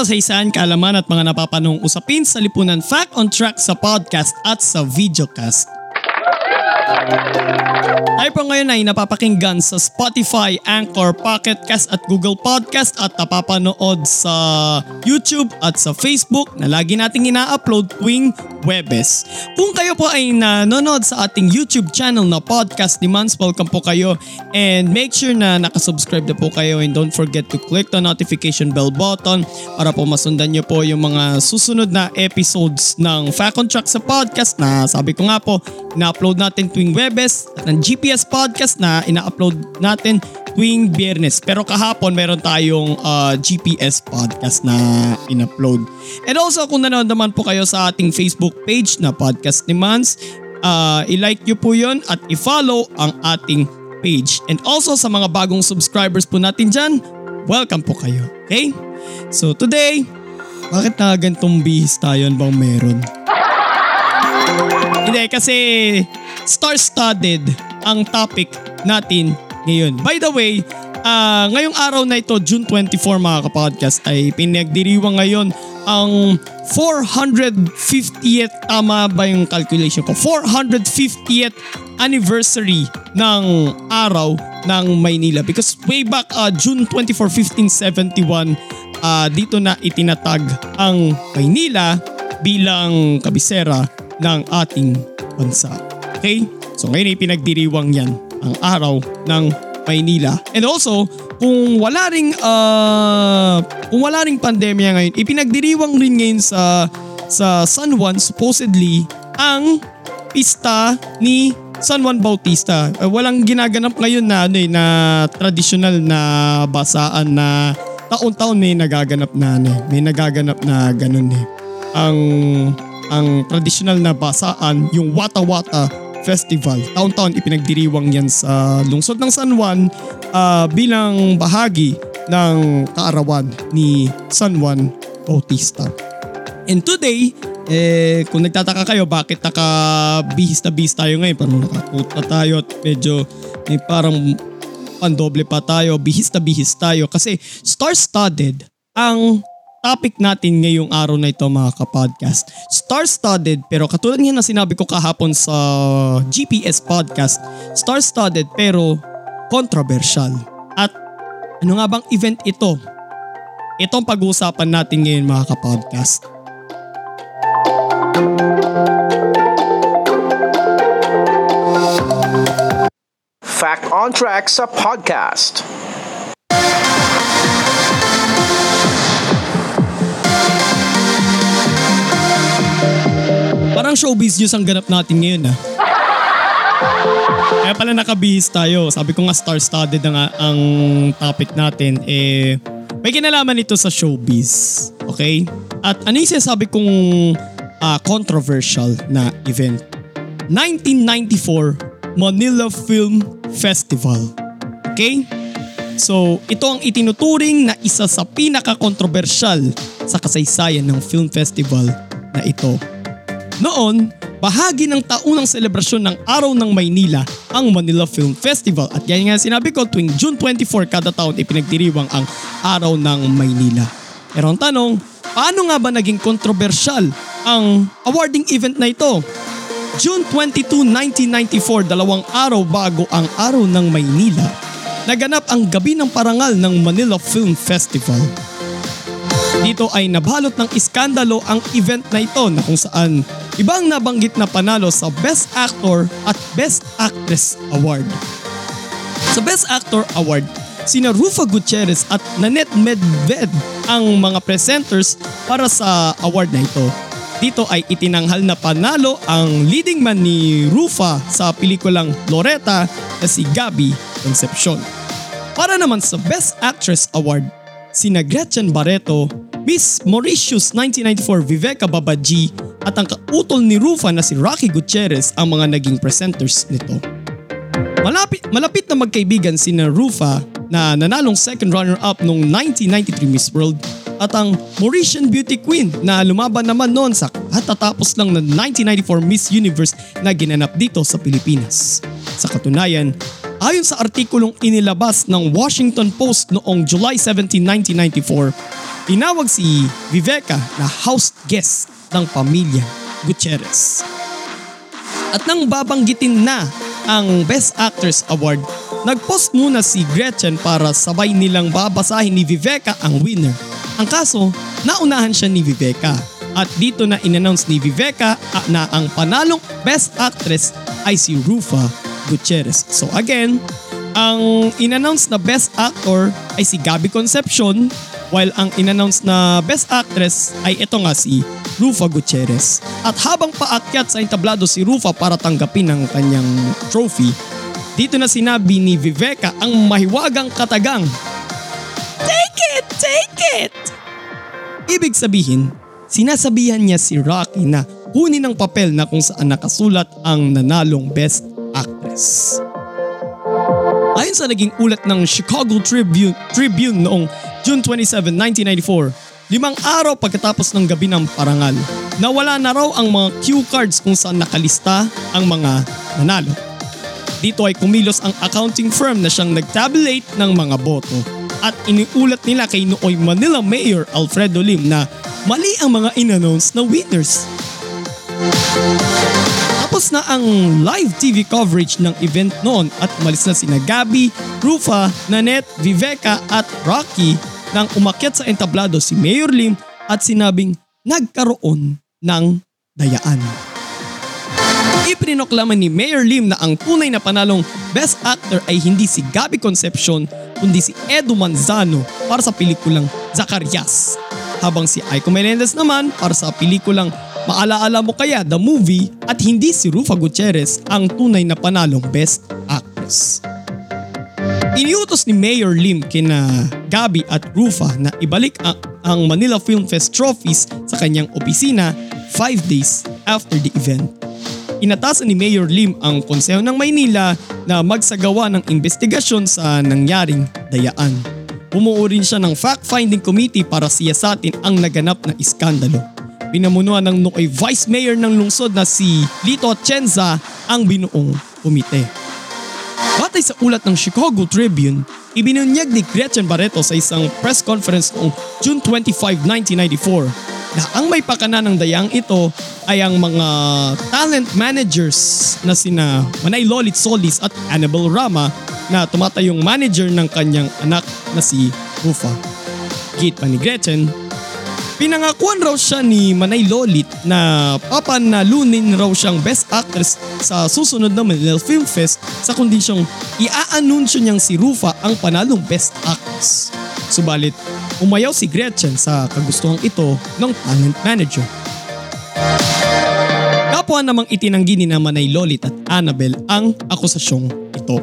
Kasaysayan, kaalaman at mga napapanong usapin sa lipunan Fact on Track sa podcast at sa videocast. Tayo po ngayon ay napapakinggan sa Spotify, Anchor, Pocket Cast at Google Podcast at napapanood sa YouTube at sa Facebook na lagi nating ina-upload tuwing Webes. Kung kayo po ay nanonood sa ating YouTube channel na Podcast Demands, welcome po kayo and make sure na nakasubscribe na po kayo and don't forget to click the notification bell button para po masundan nyo po yung mga susunod na episodes ng Fact on Track sa podcast na sabi ko nga po, ina-upload natin tuwing Webes at ng GPS podcast na ina-upload natin tuwing biyernes. Pero kahapon meron tayong uh, GPS podcast na in-upload. And also kung nanonood naman po kayo sa ating Facebook page na Podcast Demands, uh, i-like nyo po yon at i-follow ang ating page. And also sa mga bagong subscribers po natin dyan, welcome po kayo. Okay? So today, bakit na gantong bihis tayo Ano bang meron? Hindi kasi star-studded ang topic natin ngayon. By the way, uh, ngayong araw na ito, June 24 mga kapodcast, ay pinagdiriwang ngayon ang 450th, tama ba yung calculation ko? 450th anniversary ng araw ng Maynila. Because way back uh, June 24, 1571, uh, dito na itinatag ang Maynila bilang kabisera ng ating bansa. Okay? So ngayon ay pinagdiriwang yan ang araw ng Maynila. And also, kung wala ring uh, kung wala ring pandemya ngayon, ipinagdiriwang rin ngayon sa sa San Juan supposedly ang pista ni San Juan Bautista. Uh, walang ginaganap ngayon na ano eh, na traditional na basaan na taon-taon may nagaganap na ano, eh, may nagaganap na ganun eh. Ang ang traditional na basaan, yung Wata Wata Festival. Taon-taon ipinagdiriwang yan sa lungsod ng San Juan uh, bilang bahagi ng kaarawan ni San Juan Bautista. And today, eh, kung nagtataka kayo bakit nakabihis na bihis tayo ngayon, parang nakakuta tayo at medyo may parang pandoble pa tayo, bihis na bihis tayo kasi star-studded ang topic natin ngayong araw na ito mga kapodcast. Star-studded pero katulad nga na sinabi ko kahapon sa GPS podcast, star-studded pero controversial. At ano nga bang event ito? Itong pag-uusapan natin ngayon mga kapodcast. Fact on Track sa podcast. Parang showbiz news ang ganap natin ngayon ah. Kaya pala nakabihis tayo. Sabi ko nga star-studded ang, ang topic natin. Eh, may kinalaman ito sa showbiz. Okay? At ano yung sinasabi kong uh, controversial na event? 1994 Manila Film Festival. Okay? So, ito ang itinuturing na isa sa pinaka-controversial sa kasaysayan ng film festival na ito. Noon, bahagi ng taunang selebrasyon ng Araw ng Maynila ang Manila Film Festival at yan nga sinabi ko tuwing June 24 kada taon ipinagdiriwang ang Araw ng Maynila. Pero ang tanong, paano nga ba naging kontrobersyal ang awarding event na ito? June 22, 1994, dalawang araw bago ang Araw ng Maynila, naganap ang Gabi ng Parangal ng Manila Film Festival. Dito ay nabalot ng iskandalo ang event na ito na kung saan ibang nabanggit na panalo sa Best Actor at Best Actress Award. Sa Best Actor Award, sina Rufa Gutierrez at Nanette Medved ang mga presenters para sa award na ito. Dito ay itinanghal na panalo ang leading man ni Rufa sa pelikulang Loretta na si Gabby Concepcion. Para naman sa Best Actress Award, sina Gretchen Barreto Miss Mauritius 1994 Viveka Babaji at ang kautol ni Rufa na si Rocky Gutierrez ang mga naging presenters nito. Malapit, malapit na magkaibigan si na Rufa na nanalong second runner-up noong 1993 Miss World at ang Mauritian Beauty Queen na lumaban naman noon sa katatapos lang ng 1994 Miss Universe na ginanap dito sa Pilipinas. Sa katunayan, ayon sa artikulong inilabas ng Washington Post noong July 17, 1994, tinawag si Viveka na house guest ng pamilya Gutierrez. At nang babanggitin na ang Best Actress Award, nagpost muna si Gretchen para sabay nilang babasahin ni Viveka ang winner. Ang kaso, naunahan siya ni Viveka. At dito na inannounce ni Viveka na ang panalong Best Actress ay si Rufa Gutierrez. So again, ang inannounce na Best Actor ay si Gabby Concepcion while ang inannounce na Best Actress ay ito nga si Rufa Gutierrez. At habang paakyat sa entablado si Rufa para tanggapin ang kanyang trophy, dito na sinabi ni Viveka ang mahiwagang katagang, Take it! Take it! Ibig sabihin, sinasabihan niya si Rocky na kunin ang papel na kung saan nakasulat ang nanalong Best Actress. Ayon sa naging ulat ng Chicago Tribune, Tribune noong June 27, 1994, limang araw pagkatapos ng gabi ng parangal, nawala na raw ang mga cue cards kung saan nakalista ang mga nanalo. Dito ay kumilos ang accounting firm na siyang nag-tabulate ng mga boto at iniulat nila kay nooy Manila Mayor Alfredo Lim na mali ang mga in-announce na winners. Tapos na ang live TV coverage ng event noon at umalis na sina Gabby, Rufa, Nanette, Viveka at Rocky nang umakyat sa entablado si Mayor Lim at sinabing nagkaroon ng dayaan. Ipinoklaman ni Mayor Lim na ang tunay na panalong Best Actor ay hindi si Gabby Concepcion kundi si Edo Manzano para sa pelikulang Zacarias. Habang si Aiko Melendez naman para sa pelikulang Maalaala mo kaya the movie at hindi si Rufa Gutierrez ang tunay na panalong Best Actress. Iniutos ni Mayor Lim kina Gabi at Rufa na ibalik ang, Manila Film Fest trophies sa kanyang opisina 5 days after the event. Inatasan ni Mayor Lim ang Konseho ng Maynila na magsagawa ng investigasyon sa nangyaring dayaan. Bumuo rin siya ng fact-finding committee para siyasatin ang naganap na iskandalo. Pinamunuan ng nooy Vice Mayor ng lungsod na si Lito Atienza ang binuong komite. Batay sa ulat ng Chicago Tribune, ibinunyag ni Gretchen Barreto sa isang press conference noong June 25, 1994 na ang may pakana ng dayang ito ay ang mga talent managers na sina Manay Lolit Solis at Annabel Rama na tumatayong manager ng kanyang anak na si Rufa. Git pa ni Gretchen, Pinangakuan raw siya ni Manay Lolit na papanalunin raw siyang Best Actress sa susunod na Manila Film Fest sa kondisyong iaanunsyo niyang si Rufa ang panalong Best Actress. Subalit, umayaw si Gretchen sa kagustuhang ito ng talent manager. Kapwa namang itinanggi ni na Manay Lolit at Annabel ang akusasyong ito.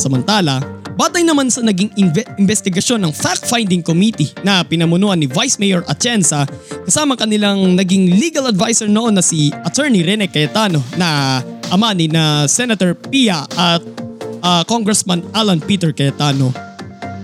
Samantala, Batay naman sa naging inve- investigasyon ng fact-finding committee na pinamunuan ni Vice Mayor Atienza kasama kanilang naging legal advisor noon na si Attorney Rene Cayetano na ama ni na Senator Pia at uh, Congressman Alan Peter Cayetano.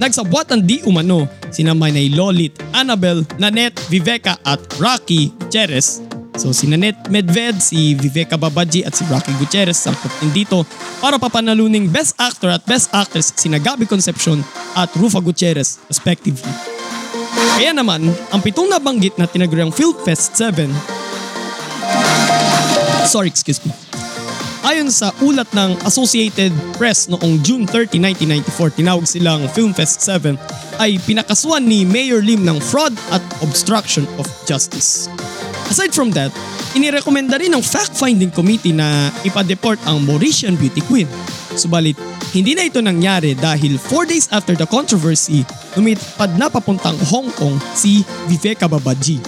Nagsabwatan di umano sina Manay Lolit, Annabel, Nanette, Viveka at Rocky Cheres So si Nanette Medved, si Viveka Babaji at si Rocky Gutierrez sangkot din dito para papanaluning Best Actor at Best Actress sina Gabby Concepcion at Rufa Gutierrez respectively. Kaya naman, ang pitong nabanggit na tinaguriang Fest 7 Sorry, excuse me. Ayon sa ulat ng Associated Press noong June 30, 1994, tinawag silang Filmfest 7 ay pinakasuan ni Mayor Lim ng fraud at obstruction of justice. Aside from that, inirekomenda rin ng fact-finding committee na ipa-deport ang Mauritian Beauty Queen. Subalit, hindi na ito nangyari dahil 4 days after the controversy, lumipad na papuntang Hong Kong si Viveka Babaji.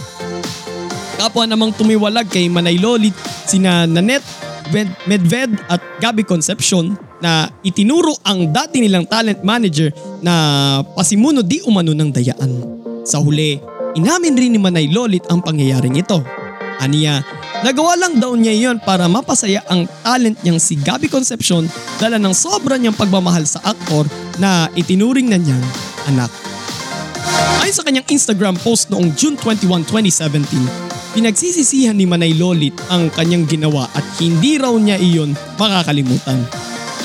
Kapwa namang tumiwalag kay Manay Lolit sina Nanette Medved at Gabby Concepcion na itinuro ang dati nilang talent manager na pasimuno di umano ng dayaan. Sa huli, inamin rin ni Manay Lolit ang pangyayaring ito. Aniya, nagawa lang daw niya iyon para mapasaya ang talent niyang si Gabby Concepcion dala ng sobra niyang pagmamahal sa aktor na itinuring na niyang anak. Ayon sa kanyang Instagram post noong June 21, 2017, pinagsisisihan ni Manay Lolit ang kanyang ginawa at hindi raw niya iyon makakalimutan.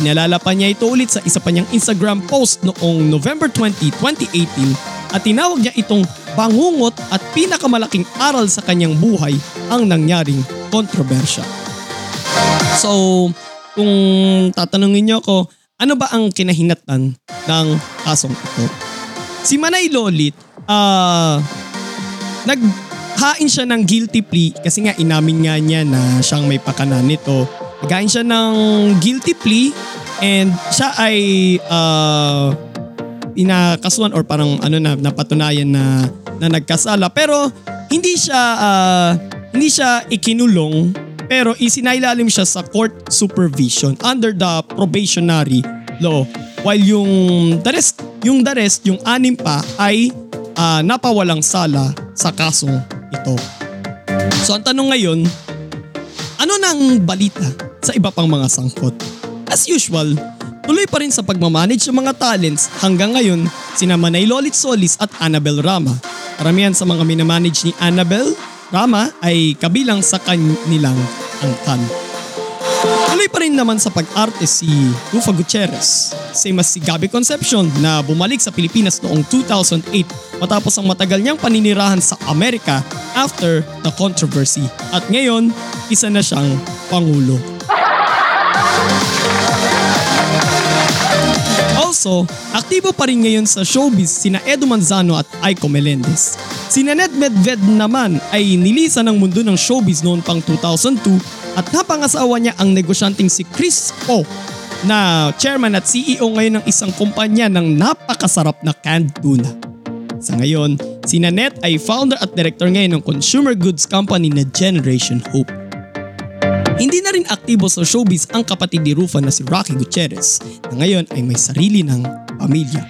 Inalala pa niya ito ulit sa isa pa niyang Instagram post noong November 20, 2018 at tinawag niya itong bangungot at pinakamalaking aral sa kanyang buhay ang nangyaring kontrobersya. So, kung tatanungin niyo ako, ano ba ang kinahinatan ng kasong ito? Si Manay Lolit, ah, naghain siya ng guilty plea kasi nga inamin nga niya na siyang may pakana nito. Naghain siya ng guilty plea and siya ay uh, inakasuhan or parang ano na napatunayan na na nagkasala pero hindi siya uh, hindi siya ikinulong pero isinailalim siya sa court supervision under the probationary law while yung the rest yung the rest yung anim pa ay uh, napawalang sala sa kasong ito. So ang tanong ngayon, ano nang balita sa iba pang mga sangkot? As usual, tuloy pa rin sa pagmamanage ng mga talents hanggang ngayon sina Manay Lolit Solis at Annabel Rama. Karamihan sa mga minamanage ni Annabel Rama ay kabilang sa kanilang angkan. Tuloy pa rin naman sa pag-arte si Rufa Gutierrez. Same as si Gabby Concepcion na bumalik sa Pilipinas noong 2008 matapos ang matagal niyang paninirahan sa Amerika after the controversy. At ngayon, isa na siyang Pangulo. Also, aktibo pa rin ngayon sa showbiz sina Edo Manzano at Aiko Melendez. Si Nanette Medved naman ay nilisan ng mundo ng showbiz noon pang 2002 at napangasawa niya ang negosyanteng si Chris Po na chairman at CEO ngayon ng isang kumpanya ng napakasarap na canned tuna. Sa ngayon, si Nanette ay founder at director ngayon ng consumer goods company na Generation Hope. Hindi na rin aktibo sa showbiz ang kapatid ni Rufa na si Rocky Gutierrez na ngayon ay may sarili ng pamilya.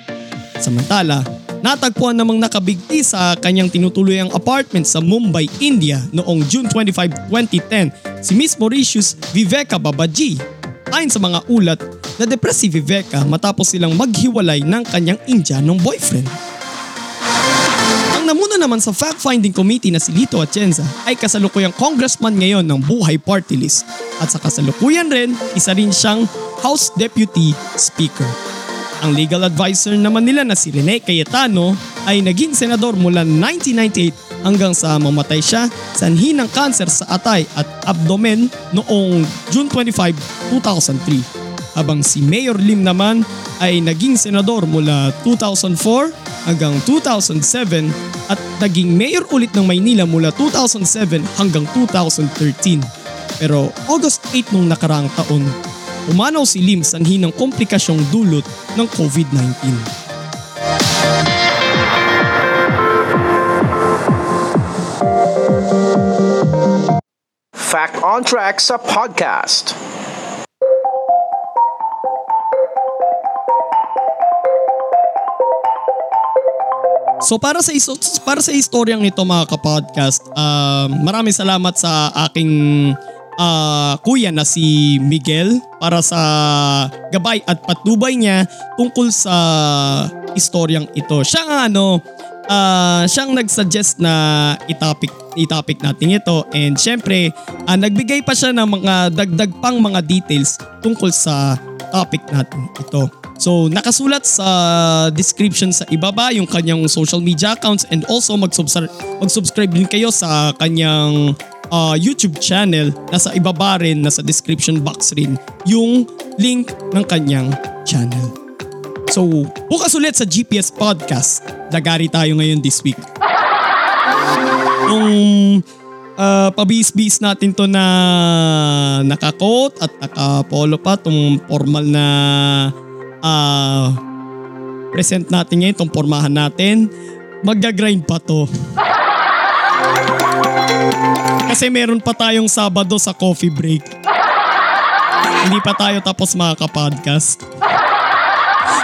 Samantala, natagpuan namang nakabigti sa kanyang tinutuluyang apartment sa Mumbai, India noong June 25, 2010 si Miss Mauritius Viveka Babaji. Ayon sa mga ulat, na-depress si Viveka matapos silang maghiwalay ng kanyang Indianong boyfriend. Ang namuna naman sa fact-finding committee na si Lito Atienza ay kasalukuyang congressman ngayon ng Buhay Party List at sa kasalukuyan rin, isa rin siyang House Deputy Speaker. Ang legal advisor naman nila na si Rene Cayetano ay naging senador mula 1998 hanggang sa mamatay siya sanhi ng kanser sa atay at abdomen noong June 25, 2003. Habang si Mayor Lim naman ay naging senador mula 2004 hanggang 2007 at naging mayor ulit ng Maynila mula 2007 hanggang 2013. Pero August 8 nung nakaraang taon, umanaw si Lim sanhi ng komplikasyong dulot ng COVID-19. Fact on Track sa podcast. So para sa iso, para sa istoryang nito mga kapodcast, uh, maraming salamat sa aking uh, kuya na si Miguel para sa gabay at patnubay niya tungkol sa istoryang ito. Siya nga ano, uh, siyang nag-suggest na i-topic, i-topic natin ito and syempre uh, nagbigay pa siya ng mga dagdag pang mga details tungkol sa topic natin ito. So nakasulat sa description sa ibaba yung kanyang social media accounts and also mag-subscribe, mag-subscribe din kayo sa kanyang uh, YouTube channel. Nasa ibaba rin, nasa description box rin yung link ng kanyang channel. So bukas ulit sa GPS Podcast. Lagari tayo ngayon this week. Nung uh, pabis-bis natin to na naka-coat at naka-polo pa, itong formal na uh, present natin ngayon, itong pormahan natin, magga-grind pa to. Kasi meron pa tayong Sabado sa coffee break. Hindi pa tayo tapos makaka-podcast.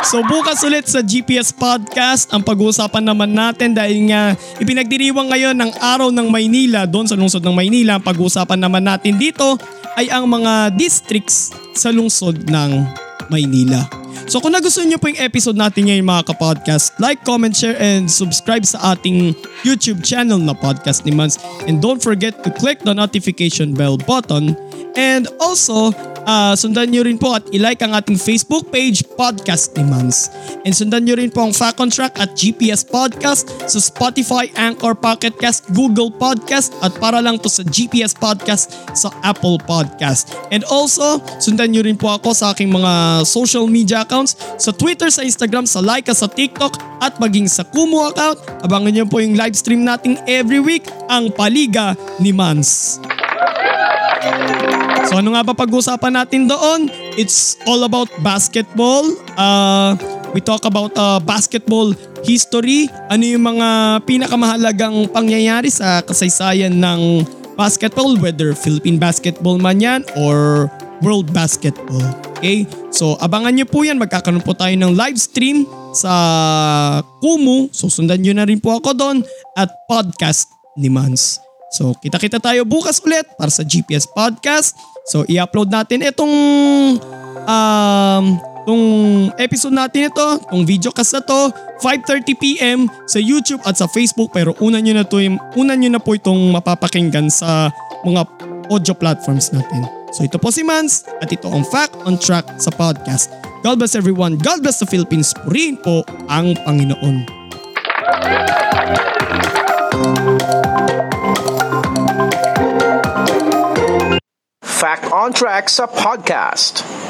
So bukas ulit sa GPS Podcast, ang pag-uusapan naman natin dahil nga ipinagdiriwang ngayon ng araw ng Maynila doon sa lungsod ng Maynila. Ang pag-uusapan naman natin dito ay ang mga districts sa lungsod ng Maynila. So kung nagustuhan niyo po yung episode natin ngayon mga kapodcast, like, comment, share, and subscribe sa ating YouTube channel na Podcast ni Mans. And don't forget to click the notification bell button. And also, uh, sundan nyo rin po at ilike ang ating Facebook page, Podcast ni Mans. And sundan nyo rin po ang Fact Track at GPS Podcast sa Spotify, Anchor, Pocket Cast, Google Podcast at para lang to sa GPS Podcast sa Apple Podcast. And also, sundan nyo rin po ako sa aking mga social media accounts sa Twitter, sa Instagram, sa Laika, sa TikTok at maging sa Kumu account. Abangan nyo po yung live stream natin every week, ang Paliga ni Mans. So ano nga ba pag-usapan natin doon? It's all about basketball. Uh, we talk about uh, basketball history. Ano yung mga pinakamahalagang pangyayari sa kasaysayan ng basketball, whether Philippine basketball man yan or world basketball. Okay? So abangan nyo po yan. Magkakaroon po tayo ng live stream sa Kumu. So sundan nyo na rin po ako doon at podcast ni Mans. So kita-kita tayo bukas ulit para sa GPS Podcast. So i-upload natin itong um, itong episode natin ito, itong videocast na to, 5.30pm sa YouTube at sa Facebook pero una nyo na, to, una nyo na po itong mapapakinggan sa mga audio platforms natin. So ito po si Mans at ito ang Fact on Track sa podcast. God bless everyone. God bless the Philippines. Purihin po ang Panginoon. Fact on Track sa podcast.